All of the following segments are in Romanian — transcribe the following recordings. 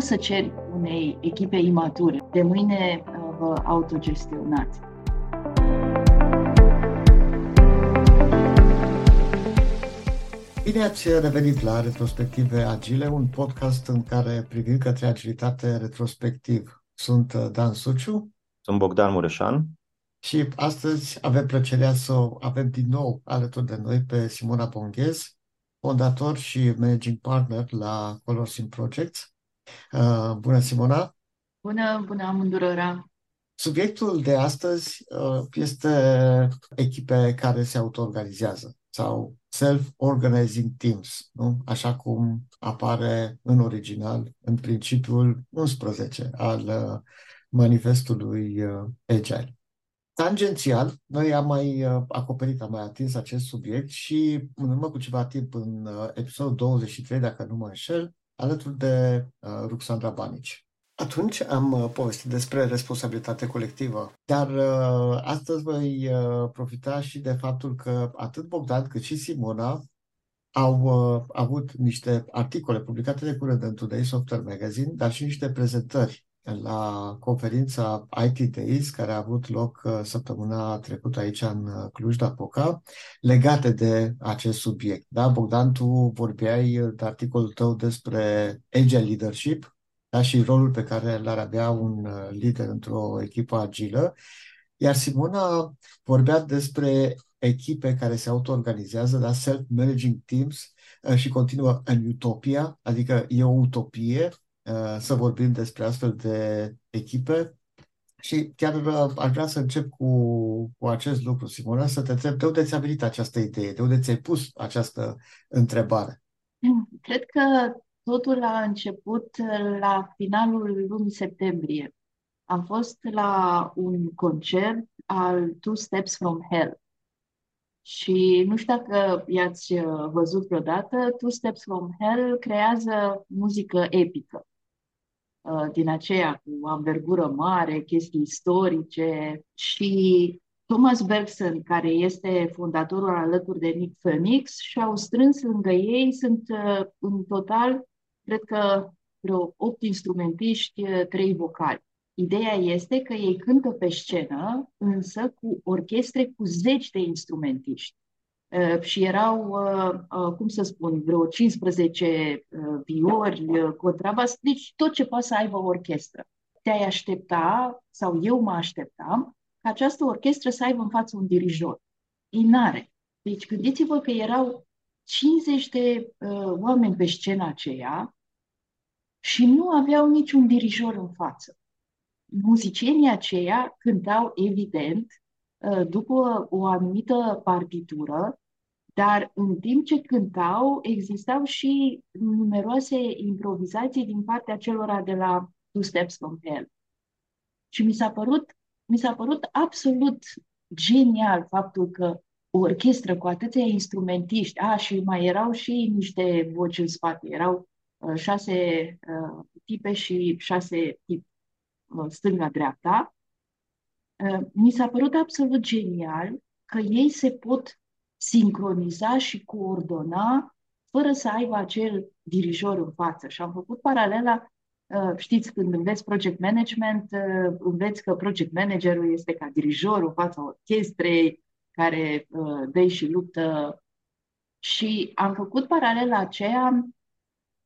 poți să ceri unei echipe imature de mâine uh, vă autogestionați. Bine ați revenit la Retrospective Agile, un podcast în care privim către agilitate retrospectiv. Sunt uh, Dan Suciu. Sunt Bogdan Mureșan. Și astăzi avem plăcerea să avem din nou alături de noi pe Simona Bonghez, fondator și managing partner la Colors in Projects. Uh, bună, Simona! Bună, bună amândurora! Subiectul de astăzi uh, este echipe care se autoorganizează sau self-organizing teams, nu? așa cum apare în original, în principiul 11 al uh, manifestului uh, Agile. Tangențial, noi am mai uh, acoperit, am mai atins acest subiect și în urmă cu ceva timp, în episodul 23, dacă nu mă înșel, alături de Ruxandra Banici. Atunci am uh, povestit despre responsabilitate colectivă, dar uh, astăzi voi uh, profita și de faptul că atât Bogdan cât și Simona au uh, avut niște articole publicate de curând în Today Software Magazine, dar și niște prezentări la conferința IT Days, care a avut loc uh, săptămâna trecută aici în uh, Cluj-Napoca, legate de acest subiect. Da, Bogdan, tu vorbeai de articolul tău despre Agile Leadership, da, și rolul pe care l-ar avea un uh, lider într-o echipă agilă. Iar Simona vorbea despre echipe care se auto-organizează, da, self-managing teams uh, și continuă în utopia, adică e o utopie uh, să vorbim despre astfel de echipe. Și chiar aș vrea să încep cu, cu acest lucru, Simona, să te întreb de unde ți-a venit această idee, de unde ți-ai pus această întrebare? Cred că Totul a început uh, la finalul lunii septembrie. Am fost la un concert al Two Steps from Hell. Și nu știu dacă i-ați uh, văzut vreodată, Two Steps from Hell creează muzică epică. Uh, din aceea cu anvergură mare, chestii istorice și Thomas Bergson, care este fondatorul alături de Nick Phoenix, și-au strâns lângă ei, sunt în total cred că vreo opt instrumentiști, trei vocali. Ideea este că ei cântă pe scenă, însă cu orchestre cu zeci de instrumentiști. Uh, și erau, uh, uh, cum să spun, vreo 15 viori, contrabas, deci tot ce poate să aibă o orchestră. Te-ai aștepta, sau eu mă așteptam, ca această orchestră să aibă în față un dirijor. Ei n-are. Deci gândiți-vă că erau 50 de uh, oameni pe scena aceea și nu aveau niciun dirijor în față. Muzicienii aceia cântau, evident, uh, după o anumită partitură, dar în timp ce cântau, existau și numeroase improvizații din partea celor de la Two Steps from Hell. Și mi s-a părut, mi s-a părut absolut genial faptul că o orchestră cu atâția instrumentiști, a, și mai erau și niște voci în spate, erau uh, șase uh, tipe și șase tip uh, stânga-dreapta, uh, mi s-a părut absolut genial că ei se pot sincroniza și coordona fără să aibă acel dirijor în față. Și am făcut paralela, uh, știți, când înveți project management, uh, înveți că project managerul este ca dirijorul în fața orchestrei, care uh, dă și luptă. Și am făcut paralela aceea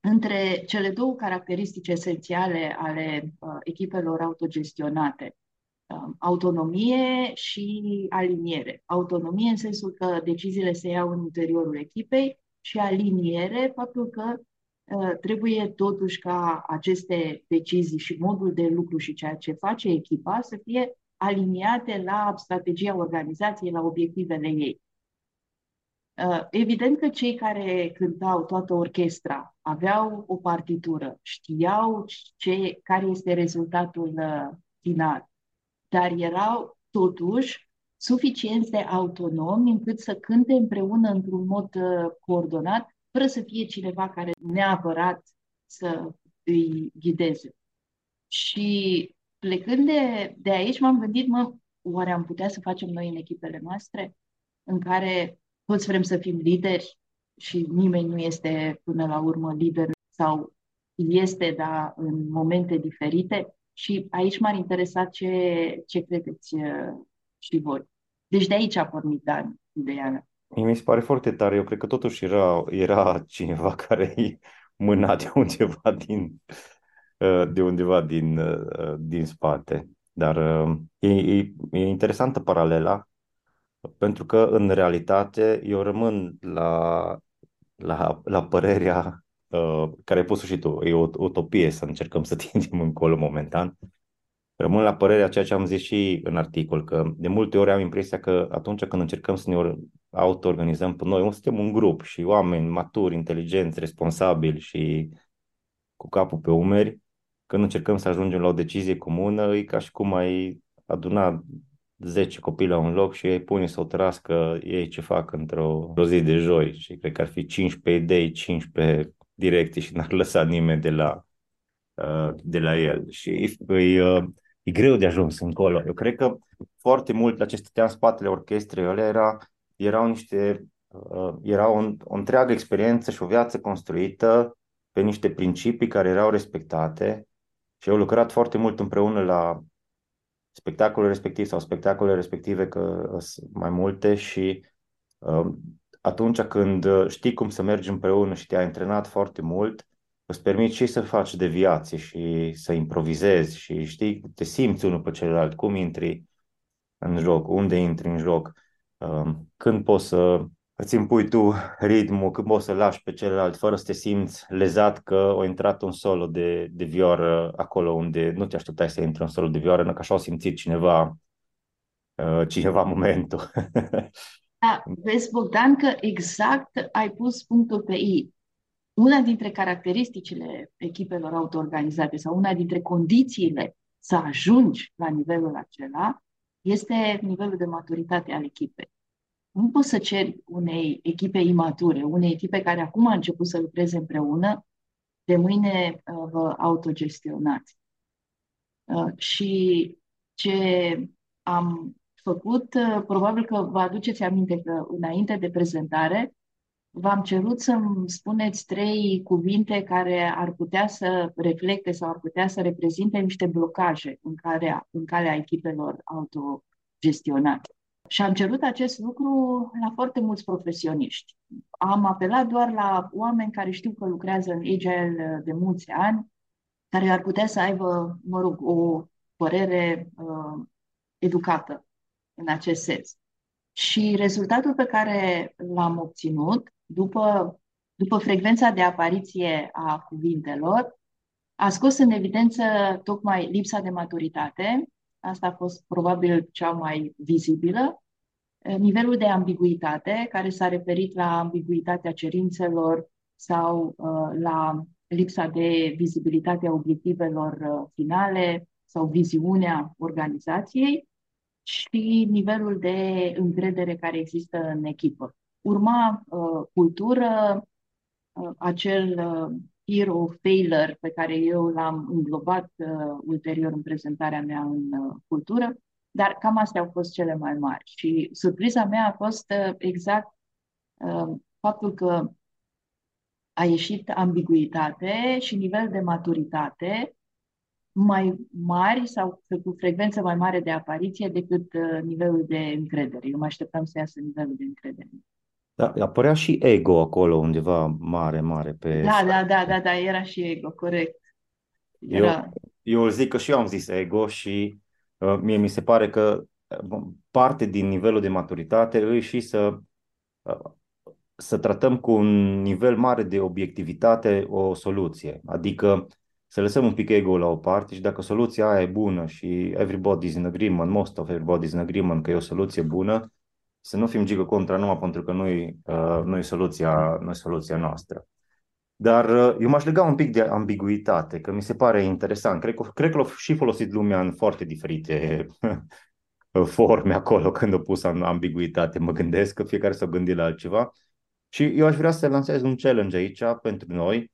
între cele două caracteristici esențiale ale uh, echipelor autogestionate. Uh, autonomie și aliniere. Autonomie în sensul că deciziile se iau în interiorul echipei și aliniere, faptul că uh, trebuie totuși ca aceste decizii și modul de lucru și ceea ce face echipa să fie aliniate la strategia organizației, la obiectivele ei. Uh, evident că cei care cântau toată orchestra aveau o partitură, știau ce, care este rezultatul uh, final, dar erau totuși suficient de autonomi încât să cânte împreună într-un mod uh, coordonat, fără să fie cineva care neapărat să îi ghideze. Și plecând de, de aici, m-am gândit, mă, oare am putea să facem noi în echipele noastre în care toți vrem să fim lideri și nimeni nu este până la urmă lider sau este, da, în momente diferite și aici m-ar interesa ce, ce credeți uh, și voi. Deci de aici a pornit, Dan, ideea Mi se pare foarte tare. Eu cred că totuși era, era cineva care îi mâna de undeva din, uh, de undeva din, uh, din spate. Dar e, e, e interesantă paralela, pentru că în realitate eu rămân la, la, la părerea Uh, care ai pus și tu, e o utopie să încercăm să tindem încolo momentan. Rămân la părerea ceea ce am zis și în articol, că de multe ori am impresia că atunci când încercăm să ne auto-organizăm pe noi, suntem un grup și oameni maturi, inteligenți, responsabili și cu capul pe umeri, când încercăm să ajungem la o decizie comună, e ca și cum ai aduna 10 copii la un loc și ei pune să o trască ei ce fac într-o zi de joi și cred că ar fi 15 idei, 15 direcții și n-ar lăsa nimeni de la, uh, de la el. Și e, uh, e greu de ajuns încolo. Eu cred că foarte mult la ce stătea în spatele orchestrei alea era, erau niște, uh, era o, o întreagă experiență și o viață construită pe niște principii care erau respectate și au lucrat foarte mult împreună la spectacolul respectiv sau spectacolele respective, că sunt mai multe și atunci când uh, știi cum să mergi împreună și te-ai antrenat foarte mult, îți permiți și să faci deviații și să improvizezi și știi, te simți unul pe celălalt, cum intri în joc, unde intri în joc, um, când poți să îți impui tu ritmul, când poți să lași pe celălalt fără să te simți lezat că a intrat un solo de, de vioară acolo unde nu te așteptai să intri un solo de vioară, că așa a simțit cineva uh, cineva momentul. Da, vezi, Bogdan, că exact ai pus punctul pe I. Una dintre caracteristicile echipelor autoorganizate sau una dintre condițiile să ajungi la nivelul acela este nivelul de maturitate al echipei. Nu poți să ceri unei echipe imature, unei echipe care acum a început să lucreze împreună, de mâine uh, vă autogestionați. Uh, și ce am făcut, uh, probabil că vă aduceți aminte că înainte de prezentare v-am cerut să-mi spuneți trei cuvinte care ar putea să reflecte sau ar putea să reprezinte niște blocaje în, care, în calea echipelor autogestionate. Și am cerut acest lucru la foarte mulți profesioniști. Am apelat doar la oameni care știu că lucrează în Agile de mulți ani, care ar putea să aibă, mă rog, o părere uh, educată în acest sens. Și rezultatul pe care l-am obținut după, după frecvența de apariție a cuvintelor a scos în evidență tocmai lipsa de maturitate, asta a fost probabil cea mai vizibilă, nivelul de ambiguitate, care s-a referit la ambiguitatea cerințelor sau uh, la lipsa de vizibilitate a obiectivelor uh, finale sau viziunea organizației și nivelul de încredere care există în echipă. Urma uh, cultură, uh, acel uh, hero failure pe care eu l-am înglobat uh, ulterior în prezentarea mea în uh, cultură, dar cam astea au fost cele mai mari. Și surpriza mea a fost uh, exact uh, faptul că a ieșit ambiguitate și nivel de maturitate mai mari sau cu frecvență mai mare de apariție decât uh, nivelul de încredere. Eu mă așteptam să iasă nivelul de încredere. Da, apărea și ego acolo undeva mare, mare pe... Da, da, da, da, da, era și ego, corect. Era... Eu, eu zic că și eu am zis ego și uh, mie mi se pare că uh, parte din nivelul de maturitate îi și să, uh, să tratăm cu un nivel mare de obiectivitate o soluție. Adică să lăsăm un pic ego la o parte și dacă soluția aia e bună și everybody's in agreement, most of everybody's in agreement că e o soluție bună, să nu fim gigă contra numai pentru că nu e uh, nu soluția, nu soluția noastră. Dar uh, eu m-aș lega un pic de ambiguitate, că mi se pare interesant. Cred că, cred că l-a și folosit lumea în foarte diferite forme acolo când a pus ambiguitate. Mă gândesc că fiecare s-a gândit la altceva. Și eu aș vrea să lansez un challenge aici pentru noi,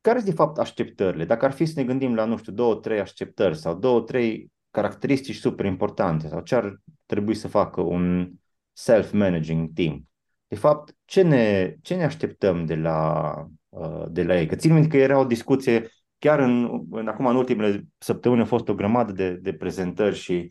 care sunt de fapt așteptările? Dacă ar fi să ne gândim la, nu știu, două, trei așteptări sau două, trei caracteristici super importante sau ce ar trebui să facă un self-managing team. De fapt, ce ne, ce ne așteptăm de la, uh, de la ei? Că țin minte că era o discuție chiar în, în acum în ultimele săptămâni a fost o grămadă de, de prezentări și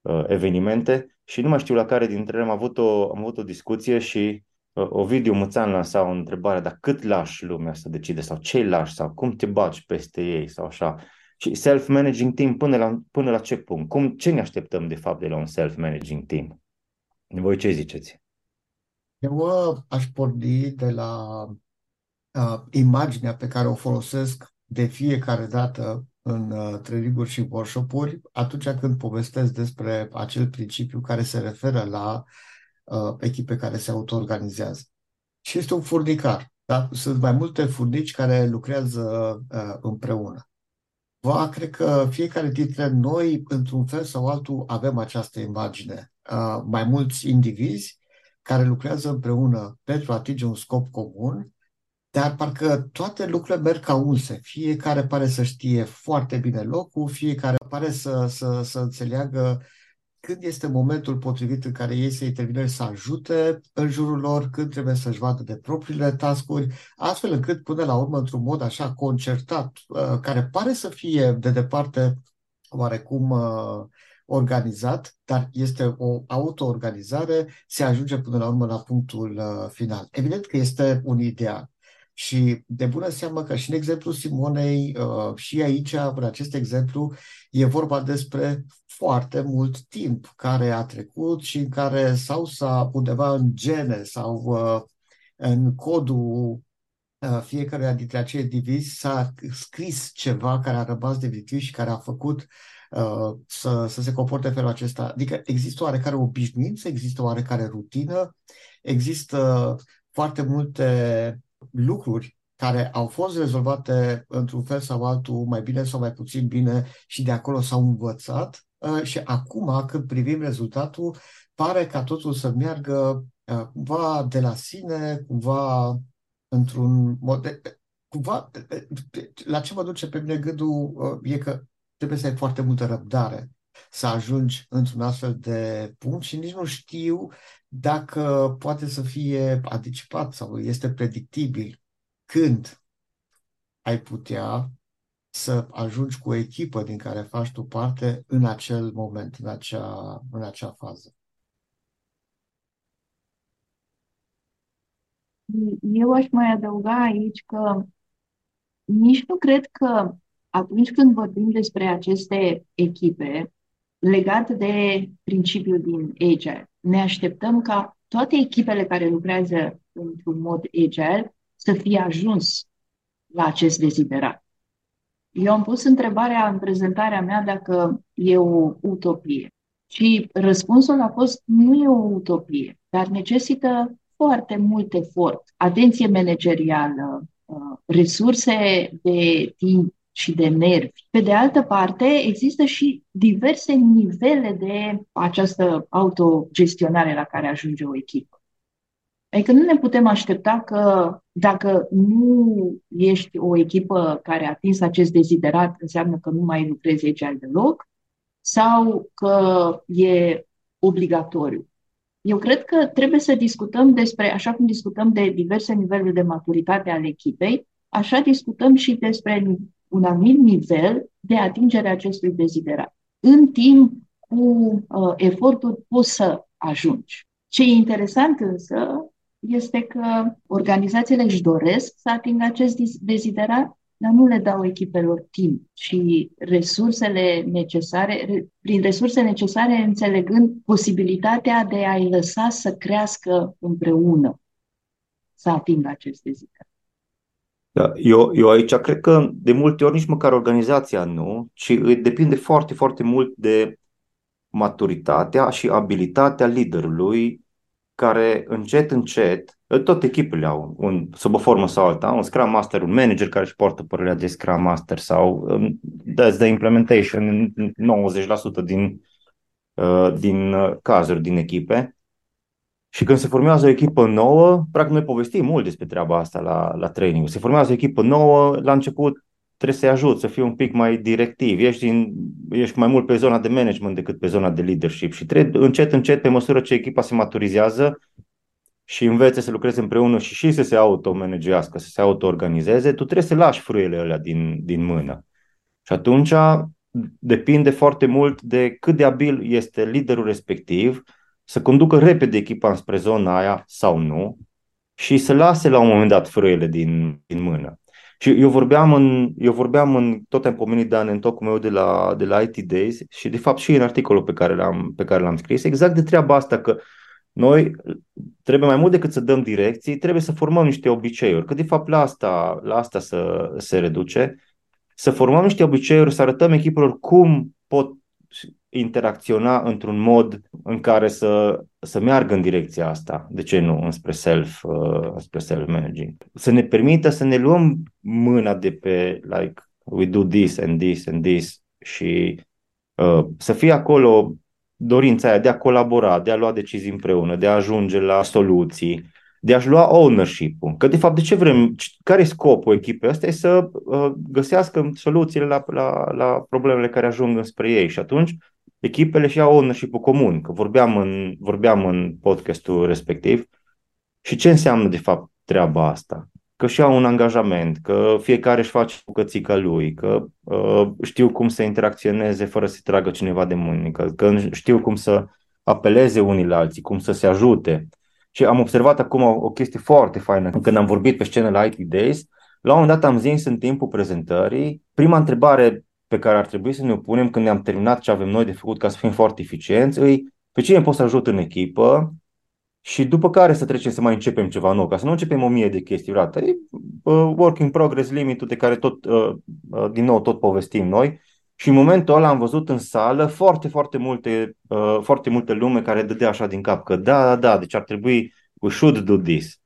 uh, evenimente și nu mai știu la care dintre ele am avut o, am avut o discuție și uh, Ovidiu Muțan lansa o întrebare, dar cât lași lumea să decide sau ce lași sau cum te bagi peste ei sau așa. Și self-managing team până la, până la ce punct? Cum, ce ne așteptăm de fapt de la un self-managing team? Voi ce ziceți? Eu uh, aș porni de la uh, imaginea pe care o folosesc de fiecare dată în uh, training și workshop-uri atunci când povestesc despre acel principiu care se referă la uh, echipe care se auto-organizează. Și este un furnicar. Da? Sunt mai multe furnici care lucrează uh, împreună. Va, cred că fiecare dintre noi, într-un fel sau altul, avem această imagine. Uh, mai mulți indivizi care lucrează împreună pentru a atinge un scop comun, dar parcă toate lucrurile merg ca unse. Fiecare pare să știe foarte bine locul, fiecare pare să, să, să înțeleagă când este momentul potrivit în care ei să intervină și să ajute în jurul lor, când trebuie să-și vadă de propriile tascuri, astfel încât până la urmă, într-un mod așa concertat, uh, care pare să fie de departe oarecum uh, organizat, dar este o autoorganizare, se ajunge până la urmă la punctul uh, final. Evident că este un ideal. Și de bună seamă că și în exemplu Simonei, uh, și aici, în acest exemplu, e vorba despre foarte mult timp care a trecut și în care sau s-a undeva în gene sau uh, în codul fiecare dintre acei divizi s-a scris ceva care a rămas de și care a făcut Uh, să, să se comporte în felul acesta. Adică există oarecare obișnuință, există oarecare rutină, există foarte multe lucruri care au fost rezolvate într-un fel sau altul, mai bine sau mai puțin bine și de acolo s-au învățat uh, și acum când privim rezultatul, pare ca totul să meargă uh, cumva de la sine, cumva într-un mod... Cumva, la ce mă duce pe mine gândul e că trebuie să ai foarte multă răbdare să ajungi într-un astfel de punct și nici nu știu dacă poate să fie anticipat sau este predictibil când ai putea să ajungi cu o echipă din care faci tu parte în acel moment, în acea, în acea fază. Eu aș mai adăuga aici că nici nu cred că atunci când vorbim despre aceste echipe, legat de principiul din Agile, ne așteptăm ca toate echipele care lucrează într-un mod Agile să fie ajuns la acest deziderat. Eu am pus întrebarea în prezentarea mea dacă e o utopie. Și răspunsul a fost nu e o utopie, dar necesită foarte mult efort, atenție managerială, uh, resurse de timp și de nervi. Pe de altă parte, există și diverse nivele de această autogestionare la care ajunge o echipă. Adică nu ne putem aștepta că dacă nu ești o echipă care a atins acest deziderat, înseamnă că nu mai lucrezi aici deloc sau că e obligatoriu. Eu cred că trebuie să discutăm despre, așa cum discutăm de diverse niveluri de maturitate ale echipei, așa discutăm și despre un anumit nivel de atingere a acestui deziderat. În timp, cu uh, eforturi, poți să ajungi. Ce e interesant însă este că organizațiile își doresc să atingă acest deziderat, dar nu le dau echipelor timp și resursele necesare, prin resurse necesare înțelegând posibilitatea de a-i lăsa să crească împreună, să atingă acest deziderat. Da, eu, eu aici cred că de multe ori nici măcar organizația nu, ci depinde foarte, foarte mult de maturitatea și abilitatea liderului care încet, încet, tot echipele au, un, sub o formă sau alta, un Scrum Master, un manager care își poartă părerea de Scrum Master sau um, does the implementation 90% din, uh, din uh, cazuri din echipe și când se formează o echipă nouă, practic noi povestim mult despre treaba asta la, la training. Se formează o echipă nouă, la început trebuie să-i ajut să fie un pic mai directiv. Ești, în, ești mai mult pe zona de management decât pe zona de leadership și trebuie încet, încet, pe măsură ce echipa se maturizează și învețe să lucreze împreună și și să se auto-managească, să se auto-organizeze, tu trebuie să lași frâiele alea din, din mână. Și atunci depinde foarte mult de cât de abil este liderul respectiv să conducă repede echipa spre zona aia sau nu și să lase la un moment dat frâiele din, din mână. Și eu vorbeam în, eu vorbeam în tot am pomenit Dan în tocul meu de la, de la IT Days și de fapt și în articolul pe care l-am, pe care l-am scris, exact de treaba asta că noi trebuie mai mult decât să dăm direcții, trebuie să formăm niște obiceiuri, că de fapt la asta, la asta să se reduce, să formăm niște obiceiuri, să arătăm echipelor cum pot interacționa într-un mod în care să, să meargă în direcția asta. De ce nu? Înspre self, uh, înspre self-managing. Să ne permită să ne luăm mâna de pe, like, we do this and this and this și uh, să fie acolo dorința aia de a colabora, de a lua decizii împreună, de a ajunge la soluții, de a-și lua ownership-ul. Că de fapt de ce vrem, care e scopul echipei Asta E să uh, găsească soluțiile la, la, la problemele care ajung spre ei și atunci echipele și au ownership-ul comun, că vorbeam în, vorbeam în podcastul respectiv și ce înseamnă de fapt treaba asta? Că și au un angajament, că fiecare își face bucățica lui, că uh, știu cum să interacționeze fără să tragă cineva de mâini, că, că știu cum să apeleze unii la alții, cum să se ajute. Și am observat acum o, o chestie foarte faină. Când am vorbit pe scenă la IT Days, la un moment dat am zis în timpul prezentării, prima întrebare pe care ar trebui să ne punem când ne-am terminat ce avem noi de făcut ca să fim foarte eficienți, îi pe cine pot să ajut în echipă și după care să trecem să mai începem ceva nou, ca să nu începem o mie de chestii vreodată. E uh, work in progress limitul de care tot, uh, uh, din nou tot povestim noi și în momentul ăla am văzut în sală foarte, foarte multe, uh, foarte multe lume care dădea așa din cap că da, da, da, deci ar trebui, we should do this.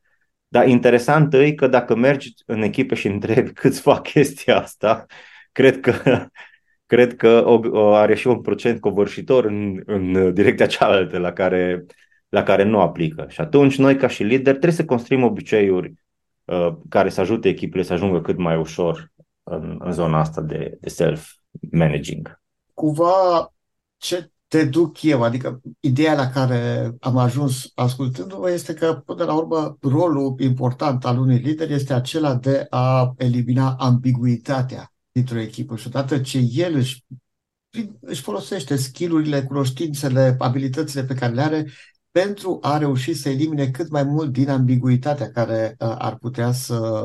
Dar interesant e că dacă mergi în echipe și întrebi câți fac chestia asta, cred că, cred că o, o are și un procent covârșitor în, în direcția cealaltă la care, la care nu aplică. Și atunci noi ca și lider trebuie să construim obiceiuri uh, care să ajute echipele să ajungă cât mai ușor în, în zona asta de, de self-managing. Cumva ce te duc eu, adică ideea la care am ajuns ascultându-vă este că, până la urmă, rolul important al unui lider este acela de a elimina ambiguitatea dintr-o echipă și odată ce el își, își folosește skillurile, cunoștințele, abilitățile pe care le are pentru a reuși să elimine cât mai mult din ambiguitatea care uh, ar putea să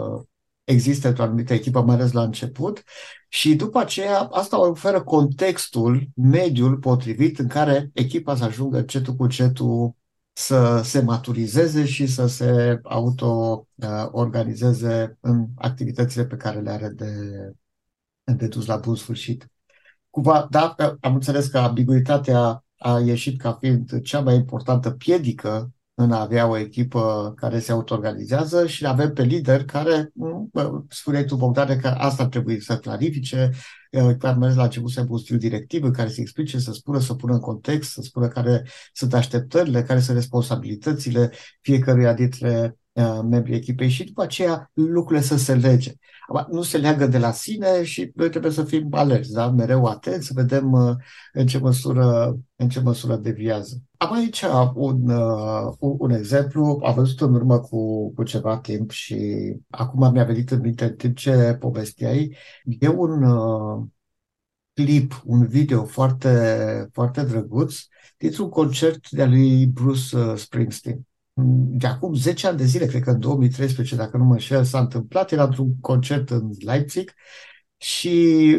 existe într-o anumită echipă, mai ales la început, și după aceea asta oferă contextul, mediul potrivit în care echipa să ajungă încetul cu cetul să se maturizeze și să se auto-organizeze uh, în activitățile pe care le are de, de dus la bun sfârșit. Cumva, da, am înțeles că ambiguitatea a ieșit ca fiind cea mai importantă piedică în a avea o echipă care se autoorganizează și avem pe lider care, spuneai tu, Bogdane, că asta ar trebui să clarifice, chiar mers la început să un stil directiv în care să explice, să spună, să pună în context, să spună care sunt așteptările, care sunt responsabilitățile fiecăruia dintre membrii echipei și după aceea lucrurile să se lege nu se leagă de la sine și noi trebuie să fim alerți, da? mereu atenți, să vedem uh, în ce măsură, în ce măsură deviază. Am aici un, uh, un exemplu, am văzut în urmă cu, cu ceva timp și acum mi-a venit în minte în timp ce povesteai. E un uh, clip, un video foarte, foarte drăguț dintr-un concert de-a lui Bruce Springsteen de acum 10 ani de zile, cred că în 2013, dacă nu mă înșel, s-a întâmplat, era într-un concert în Leipzig și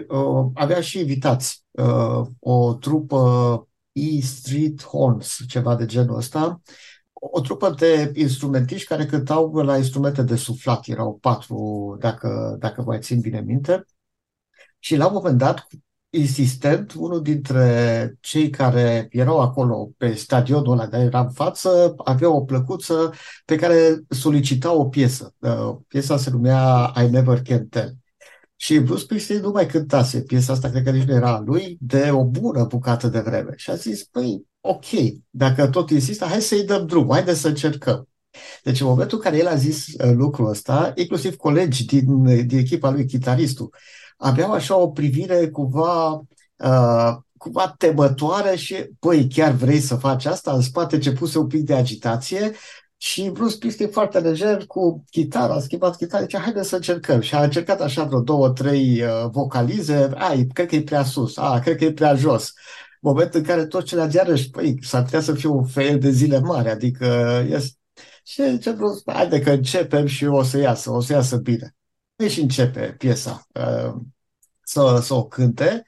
uh, avea și invitați uh, o trupă E-Street Horns, ceva de genul ăsta, o trupă de instrumentiști care cântau la instrumente de suflat, erau patru, dacă, dacă mai țin bine minte. Și la un moment dat, insistent, unul dintre cei care erau acolo pe stadionul ăla de era în față avea o plăcuță pe care solicita o piesă. Uh, piesa se numea I Never Can Tell. Și Bruce Springsteen nu mai cântase piesa asta, cred că nici nu era a lui, de o bună bucată de vreme. Și a zis, păi, ok, dacă tot insistă, hai să-i dăm drum, haide să încercăm. Deci în momentul în care el a zis uh, lucrul ăsta, inclusiv colegi din, din echipa lui, chitaristul, aveau așa o privire cumva, uh, cumva temătoare și, păi, chiar vrei să faci asta? În spate ce puse un pic de agitație Și Bruce Springsteen foarte lejer cu chitara, a schimbat chitara, zice, haide să încercăm. Și a încercat așa vreo două, trei uh, vocalize, ai, cred că e prea sus, a, cred că e prea jos. Moment în care toți ceilalți iarăși, păi, s-ar putea să fie un fail de zile mari, adică este și zice Bruce, haide că începem și o să iasă, o să iasă bine. Deci începe piesa uh, să, să o cânte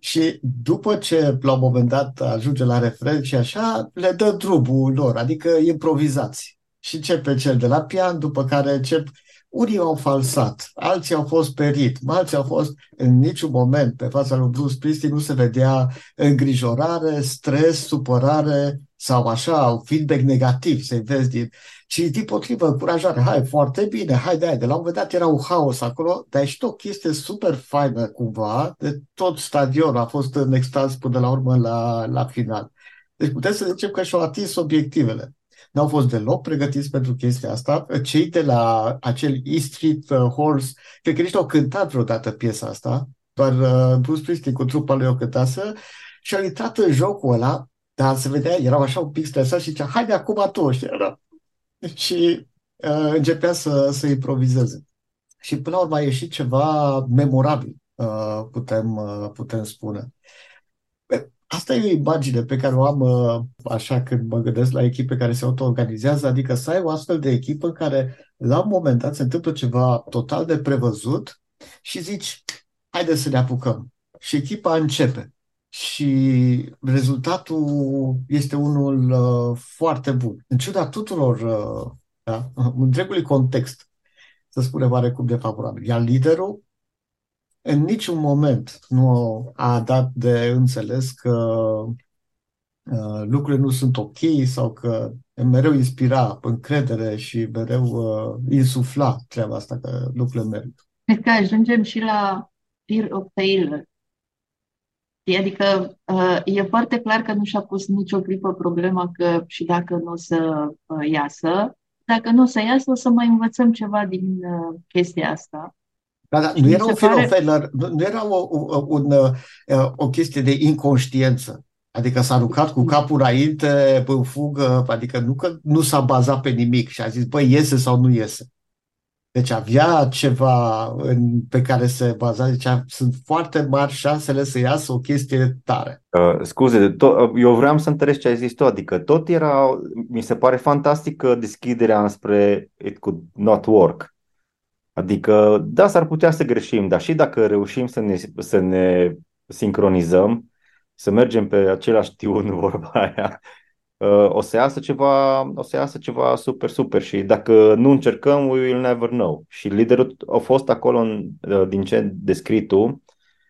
și după ce la un moment dat ajunge la refren și așa, le dă drumul lor, adică improvizați. Și începe cel de la pian, după care încep unii au falsat, alții au fost pe ritm, alții au fost în niciun moment pe fața lui Bruce Springsteen nu se vedea îngrijorare, stres, supărare sau așa, un feedback negativ să-i vezi din... ci din potrivă, încurajare, hai, foarte bine, hai de De la un moment dat era un haos acolo, dar e și o chestie super faină cumva, de tot stadionul a fost în extaz până la urmă la, la final. Deci putem să zicem că și-au atins obiectivele n-au fost deloc pregătiți pentru chestia asta. Cei de la acel E Street uh, Horse, cred că nici au cântat vreodată piesa asta, doar uh, Bruce Springsteen cu trupa lui o cântase și au intrat în jocul ăla, dar se vedea, erau așa un pic stresați și zicea, haide acum tu, și, era. și uh, începea să, să improvizeze. Și până la urmă a ieșit ceva memorabil, uh, putem, uh, putem spune. Asta e o imagine pe care o am uh, așa când mă gândesc la echipe care se auto-organizează, adică să ai o astfel de echipă în care la un moment dat se întâmplă ceva total de prevăzut și zici, haide să ne apucăm. Și echipa începe. Și rezultatul este unul uh, foarte bun. În ciuda tuturor, uh, da, întregului context, să spunem oarecum de favorabil. Iar liderul în niciun moment nu a dat de înțeles că uh, lucrurile nu sunt ok sau că mereu inspira încredere și mereu uh, insufla treaba asta că lucrurile merg. Cred că ajungem și la fear of failure. Adică uh, e foarte clar că nu și-a pus nicio clipă problema că și dacă nu o să uh, iasă, dacă nu o să iasă, o să mai învățăm ceva din uh, chestia asta. Da, da, nu era un pare... fenomen, nu, nu era o, o, un, uh, o chestie de inconștiență. Adică s-a aruncat cu capul înainte, în fugă, adică nu că nu s-a bazat pe nimic și a zis, băi, iese sau nu iese. Deci avea ceva în, pe care se baza, deci sunt foarte mari șansele să iasă o chestie tare. Uh, scuze, tot, eu vreau să întăresc ce ai zis tu, adică tot era, mi se pare fantastică deschiderea înspre it could not work. Adică, da, s-ar putea să greșim, dar și dacă reușim să ne, să ne sincronizăm, să mergem pe același tion, vorba aia, uh, o să iasă ceva, o să iasă ceva super, super și dacă nu încercăm, we will never know. Și liderul a fost acolo în, uh, din ce descrii tu.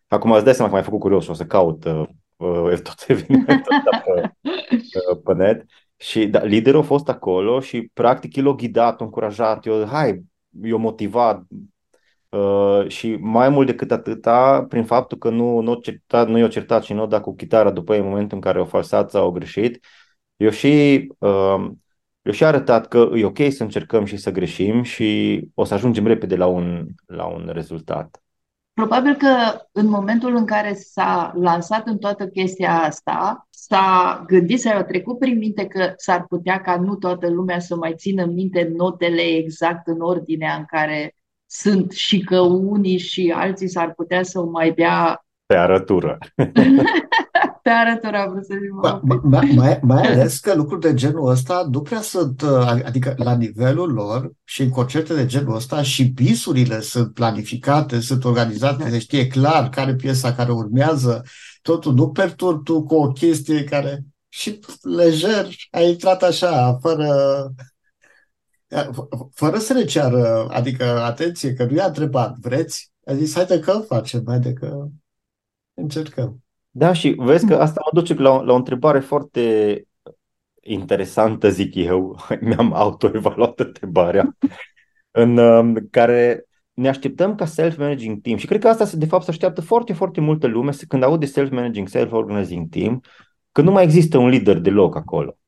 Acum îți dai seama că m-ai făcut curios, o să caut uh, uh tot evenimentul pe, pe net. Și da, liderul a fost acolo și practic el a ghidat, a încurajat, eu, hai, i-a motivat uh, și mai mult decât atâta, prin faptul că nu, nu, certat, nu i-a certat și nu a dat cu chitara după ei în momentul în care o falsat sau au greșit, eu și, uh, eu și arătat că e ok să încercăm și să greșim și o să ajungem repede la un, la un rezultat. Probabil că în momentul în care s-a lansat în toată chestia asta, s-a gândit, s-a trecut prin minte că s-ar putea ca nu toată lumea să mai țină minte notele exact în ordinea în care sunt și că unii și alții s-ar putea să o mai dea pe arătură. pe arătură am vrut să zic. Mai, mai, mai ales că lucruri de genul ăsta nu prea sunt, uh, adică la nivelul lor și în concerte de genul ăsta și bisurile sunt planificate, sunt organizate, se știe clar care piesa care urmează, totul nu perturb tu cu o chestie care și lejer a intrat așa, fără fără să le ceară, adică atenție, că nu i-a întrebat, vreți? A zis, haide că facem, haide că încercăm. Da, și vezi că asta mă duce la o, la o întrebare foarte interesantă, zic eu. Mi-am autoevaluat întrebarea în um, care ne așteptăm ca self-managing team și cred că asta de fapt se așteaptă foarte, foarte multă lume când aude self-managing, self-organizing team, că nu mai există un lider deloc acolo.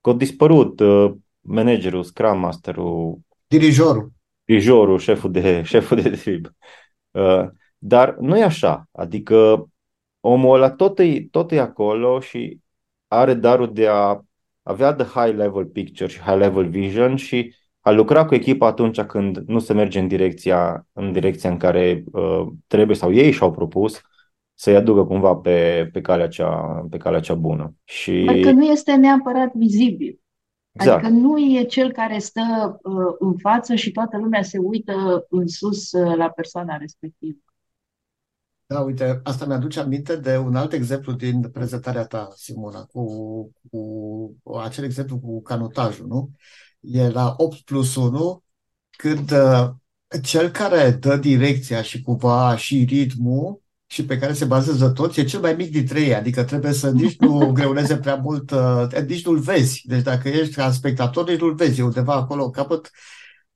Că a dispărut uh, managerul, scrum masterul, dirijorul, dirijorul șeful de, șeful de trib. Uh, dar nu e așa. Adică omul ăla tot e, tot e acolo și are darul de a avea the high level picture și high level vision și a lucra cu echipa atunci când nu se merge în direcția în, direcția în care uh, trebuie sau ei și-au propus să-i aducă cumva pe, pe, calea cea, pe calea cea bună. Și... Adică nu este neapărat vizibil. Exact. Adică nu e cel care stă uh, în față și toată lumea se uită în sus uh, la persoana respectivă. Da, uite, asta mi-aduce aminte de un alt exemplu din prezentarea ta, Simona, cu, cu acel exemplu cu canotajul, nu? E la 8 plus 1, când uh, cel care dă direcția și cumva și ritmul și pe care se bazează toți, e cel mai mic dintre ei, adică trebuie să nici nu greuneze prea mult, uh, nici nu-l vezi. Deci dacă ești ca spectator, nici nu-l vezi, e undeva acolo în capăt.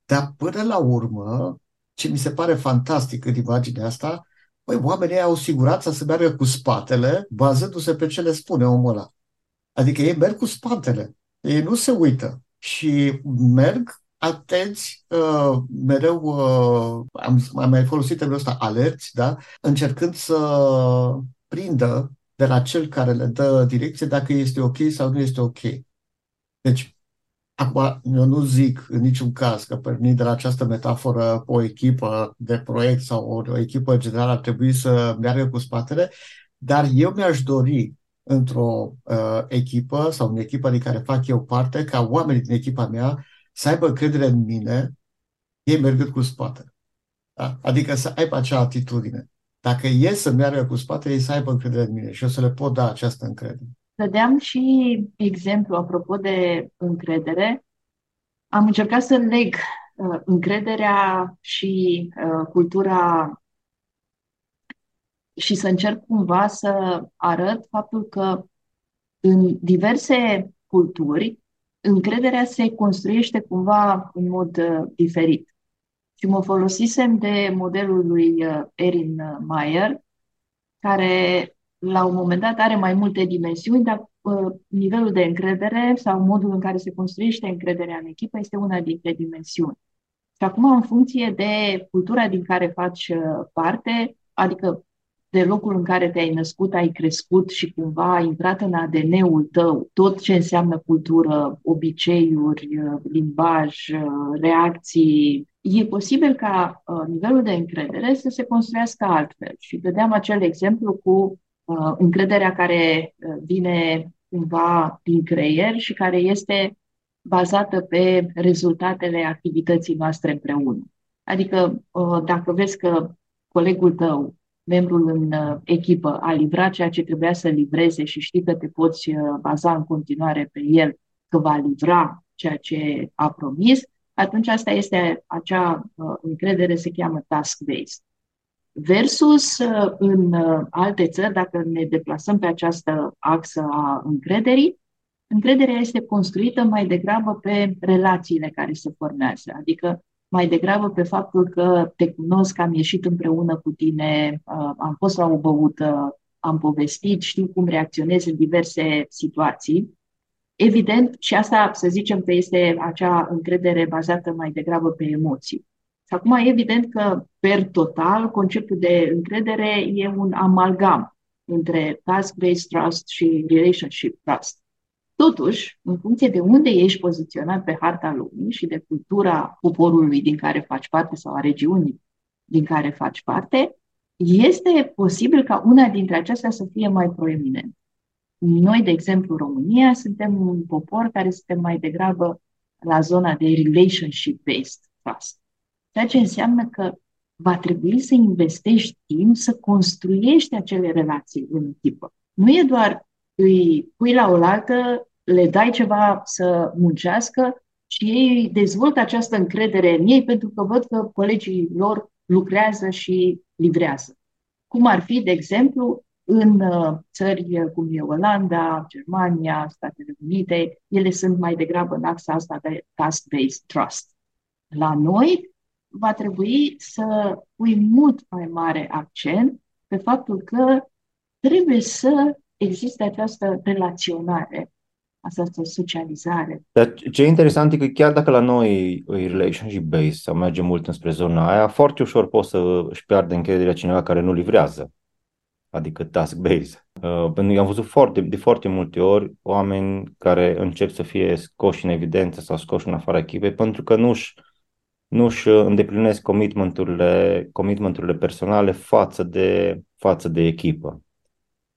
Dar până la urmă, ce mi se pare fantastic în imaginea asta, Păi, oamenii au siguranța să meargă cu spatele, bazându-se pe ce le spune omul ăla. Adică ei merg cu spatele, ei nu se uită și merg atenți, uh, mereu uh, am, am mai folosit termenul ăsta, alerți, da? încercând să prindă de la cel care le dă direcție dacă este ok sau nu este ok. Deci, Acum, eu nu zic în niciun caz că pornind de la această metaforă o echipă de proiect sau o, o echipă generală ar trebui să meargă cu spatele, dar eu mi-aș dori într-o uh, echipă sau în echipă din care fac eu parte, ca oamenii din echipa mea să aibă credere în mine, ei mergând cu spatele. Da? Adică să aibă acea atitudine. Dacă e să meargă cu spatele, ei să aibă încredere în mine și eu să le pot da această încredere. Dădeam și exemplu, apropo de încredere. Am încercat să leg uh, încrederea și uh, cultura și să încerc cumva să arăt faptul că în diverse culturi, încrederea se construiește cumva în mod uh, diferit. Și mă folosisem de modelul lui uh, Erin Mayer, care la un moment dat are mai multe dimensiuni, dar uh, nivelul de încredere sau modul în care se construiește încrederea în echipă este una dintre dimensiuni. Și acum, în funcție de cultura din care faci uh, parte, adică de locul în care te-ai născut, ai crescut și cumva ai intrat în ADN-ul tău, tot ce înseamnă cultură, obiceiuri, uh, limbaj, reacții, e posibil ca nivelul de încredere să se construiască altfel. Și dădeam acel exemplu cu uh, încrederea care uh, vine cumva din creier și care este bazată pe rezultatele activității noastre împreună. Adică uh, dacă vezi că colegul tău, membrul în uh, echipă, a livrat ceea ce trebuia să livreze și știi că te poți uh, baza în continuare pe el, că va livra ceea ce a promis, atunci asta este acea uh, încredere, se cheamă task-based. Versus uh, în uh, alte țări, dacă ne deplasăm pe această axă a încrederii, încrederea este construită mai degrabă pe relațiile care se formează, adică mai degrabă pe faptul că te cunosc, am ieșit împreună cu tine, uh, am fost la o băută, am povestit, știu cum reacționez în diverse situații. Evident, și asta să zicem că este acea încredere bazată mai degrabă pe emoții. Și acum, evident că, per total, conceptul de încredere e un amalgam între task-based trust și relationship trust. Totuși, în funcție de unde ești poziționat pe harta lumii și de cultura poporului din care faci parte sau a regiunii din care faci parte, este posibil ca una dintre acestea să fie mai proeminentă. Noi, de exemplu, România, suntem un popor care suntem mai degrabă la zona de relationship-based trust. Ceea ce înseamnă că va trebui să investești timp să construiești acele relații în echipă. Nu e doar îi pui la oaltă, le dai ceva să muncească și ei dezvoltă această încredere în ei pentru că văd că colegii lor lucrează și livrează. Cum ar fi, de exemplu, în uh, țări cum e Olanda, Germania, Statele Unite, ele sunt mai degrabă în axa asta de task-based trust. La noi, va trebui să pui mult mai mare accent pe faptul că trebuie să existe această relaționare, această socializare. Dar ce e interesant e că chiar dacă la noi e relationship-based sau merge mult înspre zona aia, foarte ușor poți să își piardă încrederea cineva care nu livrează. adică task-based. Uh, pentru că am văzut foarte, de foarte multe ori oameni care încep să fie scoși în evidență sau scoși în afara echipei pentru că nu-și, nu-și îndeplinesc commitmenturile, commitmenturile personale față de, față de echipă.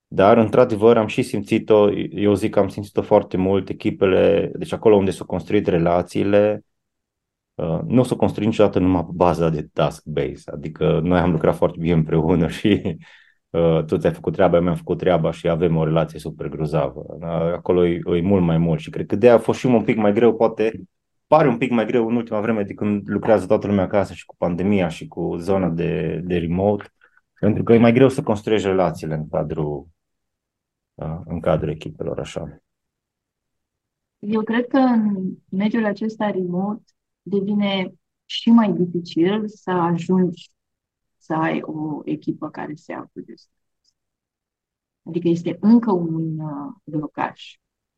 Dar, într-adevăr, am și simțit-o, eu zic că am simțit-o foarte mult, echipele, deci acolo unde s-au construit relațiile, uh, nu s-au construit niciodată numai pe baza de task-based, adică noi am lucrat foarte bine împreună și uh, tu ți-ai făcut treaba, eu mi-am făcut treaba și avem o relație super grozavă. Uh, acolo e, e mult mai mult și cred că de a fost și un pic mai greu, poate pare un pic mai greu în ultima vreme de când lucrează toată lumea acasă și cu pandemia și cu zona de, de remote, pentru că e mai greu să construiești relațiile în cadrul în cadrul echipelor așa. Eu cred că în mediul acesta remote devine și mai dificil să ajungi să ai o echipă care se află de Adică este încă un uh, blocaj.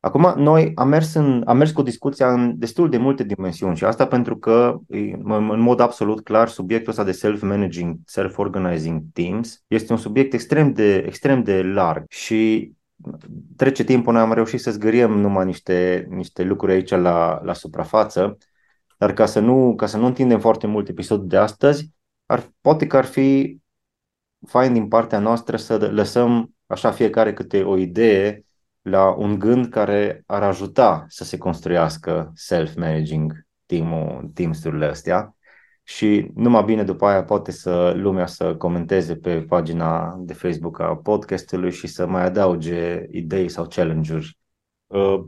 Acum, noi am mers, în, am mers cu discuția în destul de multe dimensiuni și asta pentru că, în mod absolut clar, subiectul ăsta de self-managing, self-organizing teams este un subiect extrem de, extrem de larg și trece timpul, noi am reușit să zgăriem numai niște, niște lucruri aici la, la suprafață, dar ca să, nu, ca să nu întindem foarte mult episodul de astăzi, ar, poate că ar fi fain din partea noastră să lăsăm așa fiecare câte o idee la un gând care ar ajuta să se construiască self-managing team-ul, teams-urile astea și numai bine după aia poate să lumea să comenteze pe pagina de Facebook a podcastului și să mai adauge idei sau challenge-uri uh,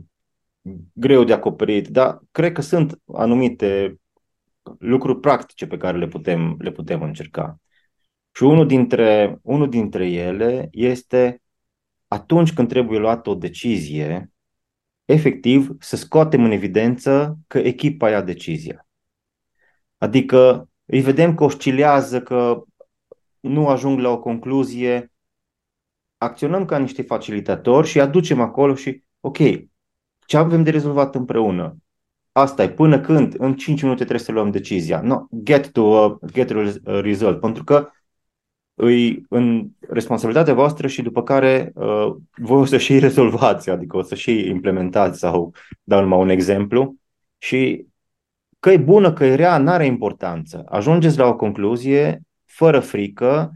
greu de acoperit, dar cred că sunt anumite lucruri practice pe care le putem, le putem încerca. Și unul dintre, unul dintre ele este atunci când trebuie luată o decizie, efectiv să scoatem în evidență că echipa ia decizia. Adică îi vedem că oscilează, că nu ajung la o concluzie, acționăm ca niște facilitatori și aducem acolo și, ok, ce avem de rezolvat împreună? Asta e, până când, în 5 minute trebuie să luăm decizia. No, get to a, get a result. Pentru că îi în responsabilitatea voastră și după care uh, voi o să și rezolvați, adică o să și implementați sau dau numai un exemplu și Că e bună, că e rea, nu are importanță. Ajungeți la o concluzie fără frică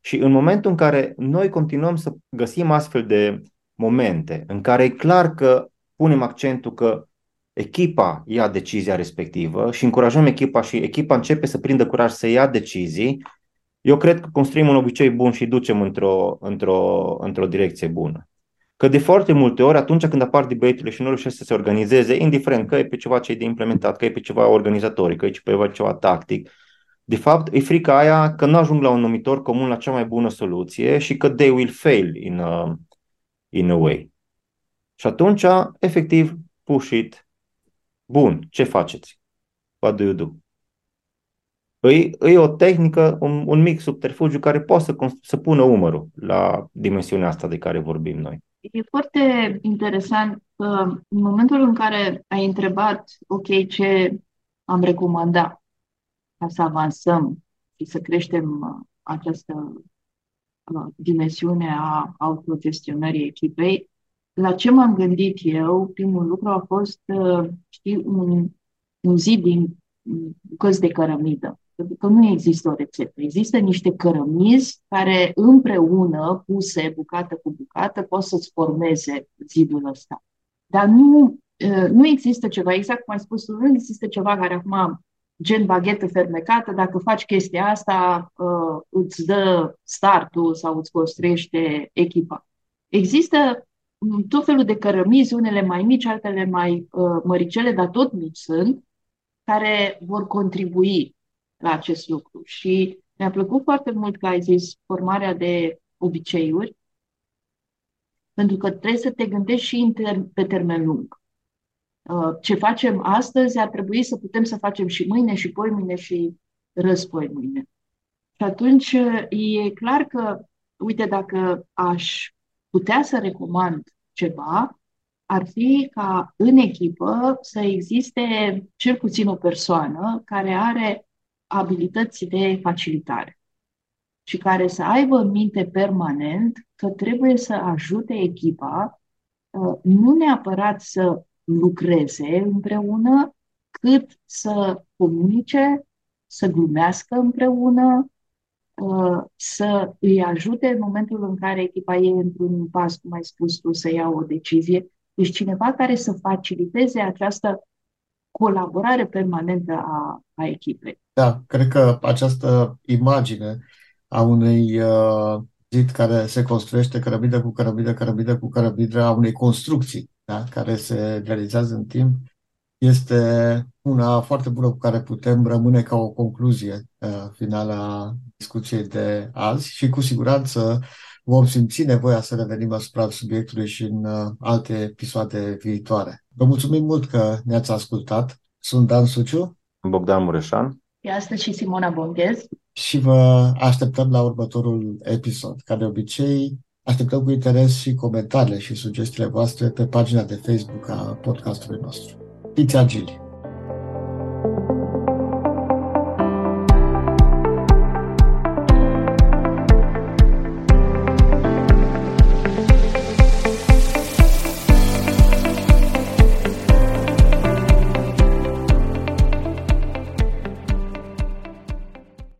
și în momentul în care noi continuăm să găsim astfel de momente în care e clar că punem accentul că echipa ia decizia respectivă și încurajăm echipa și echipa începe să prindă curaj să ia decizii, eu cred că construim un obicei bun și ducem într-o, într-o, într-o direcție bună. Că de foarte multe ori, atunci când apar debate și nu reușesc să se organizeze, indiferent că e pe ceva ce e de implementat, că e pe ceva organizatoric, că e pe ceva tactic, de fapt, e frica aia că nu ajung la un numitor comun la cea mai bună soluție și că they will fail in a, in a way. Și atunci, efectiv, push it. Bun, ce faceți? What do you do? E, e o tehnică, un, un mic subterfugiu care poate să, să pună umărul la dimensiunea asta de care vorbim noi. E foarte interesant că în momentul în care ai întrebat, ok, ce am recomandat ca să avansăm și să creștem uh, această uh, dimensiune a autogestionării echipei, la ce m-am gândit eu, primul lucru a fost, uh, știi, un, un zid din bucăți de cărămidă. Pentru că nu există o rețetă. Există niște cărămizi care împreună, puse bucată cu bucată, pot să-ți formeze zidul ăsta. Dar nu, nu există ceva, exact cum ai spus, nu există ceva care acum, gen baghetă fermecată, dacă faci chestia asta, îți dă startul sau îți construiește echipa. Există tot felul de cărămizi, unele mai mici, altele mai măricele, dar tot mici sunt, care vor contribui la acest lucru. Și mi-a plăcut foarte mult că ai zis formarea de obiceiuri, pentru că trebuie să te gândești și pe termen lung. Uh, ce facem astăzi ar trebui să putem să facem și mâine, și poi mâine, și răspoi mâine. Și atunci e clar că, uite, dacă aș putea să recomand ceva, ar fi ca în echipă să existe cel puțin o persoană care are abilități de facilitare. și care să aibă în minte permanent că trebuie să ajute echipa uh, nu neapărat să lucreze împreună, cât să comunice, să glumească împreună, uh, să îi ajute în momentul în care echipa e într-un pas, cum ai spus tu, să ia o decizie. Deci cineva care să faciliteze această colaborare permanentă a, a echipei. Da, cred că această imagine a unui uh, zid care se construiește cărămidă cu cărămidă, cărămidă cu cărămidă, a unei construcții da, care se realizează în timp, este una foarte bună cu care putem rămâne ca o concluzie uh, finală a discuției de azi și cu siguranță vom simți nevoia să revenim asupra subiectului și în uh, alte episoade viitoare. Vă mulțumim mult că ne-ați ascultat. Sunt Dan Suciu. Bogdan Mureșan. E astăzi și Simona Bonghez. Și vă așteptăm la următorul episod. Ca de obicei, așteptăm cu interes și comentariile și sugestiile voastre pe pagina de Facebook a podcastului nostru. Fiți agili! thank you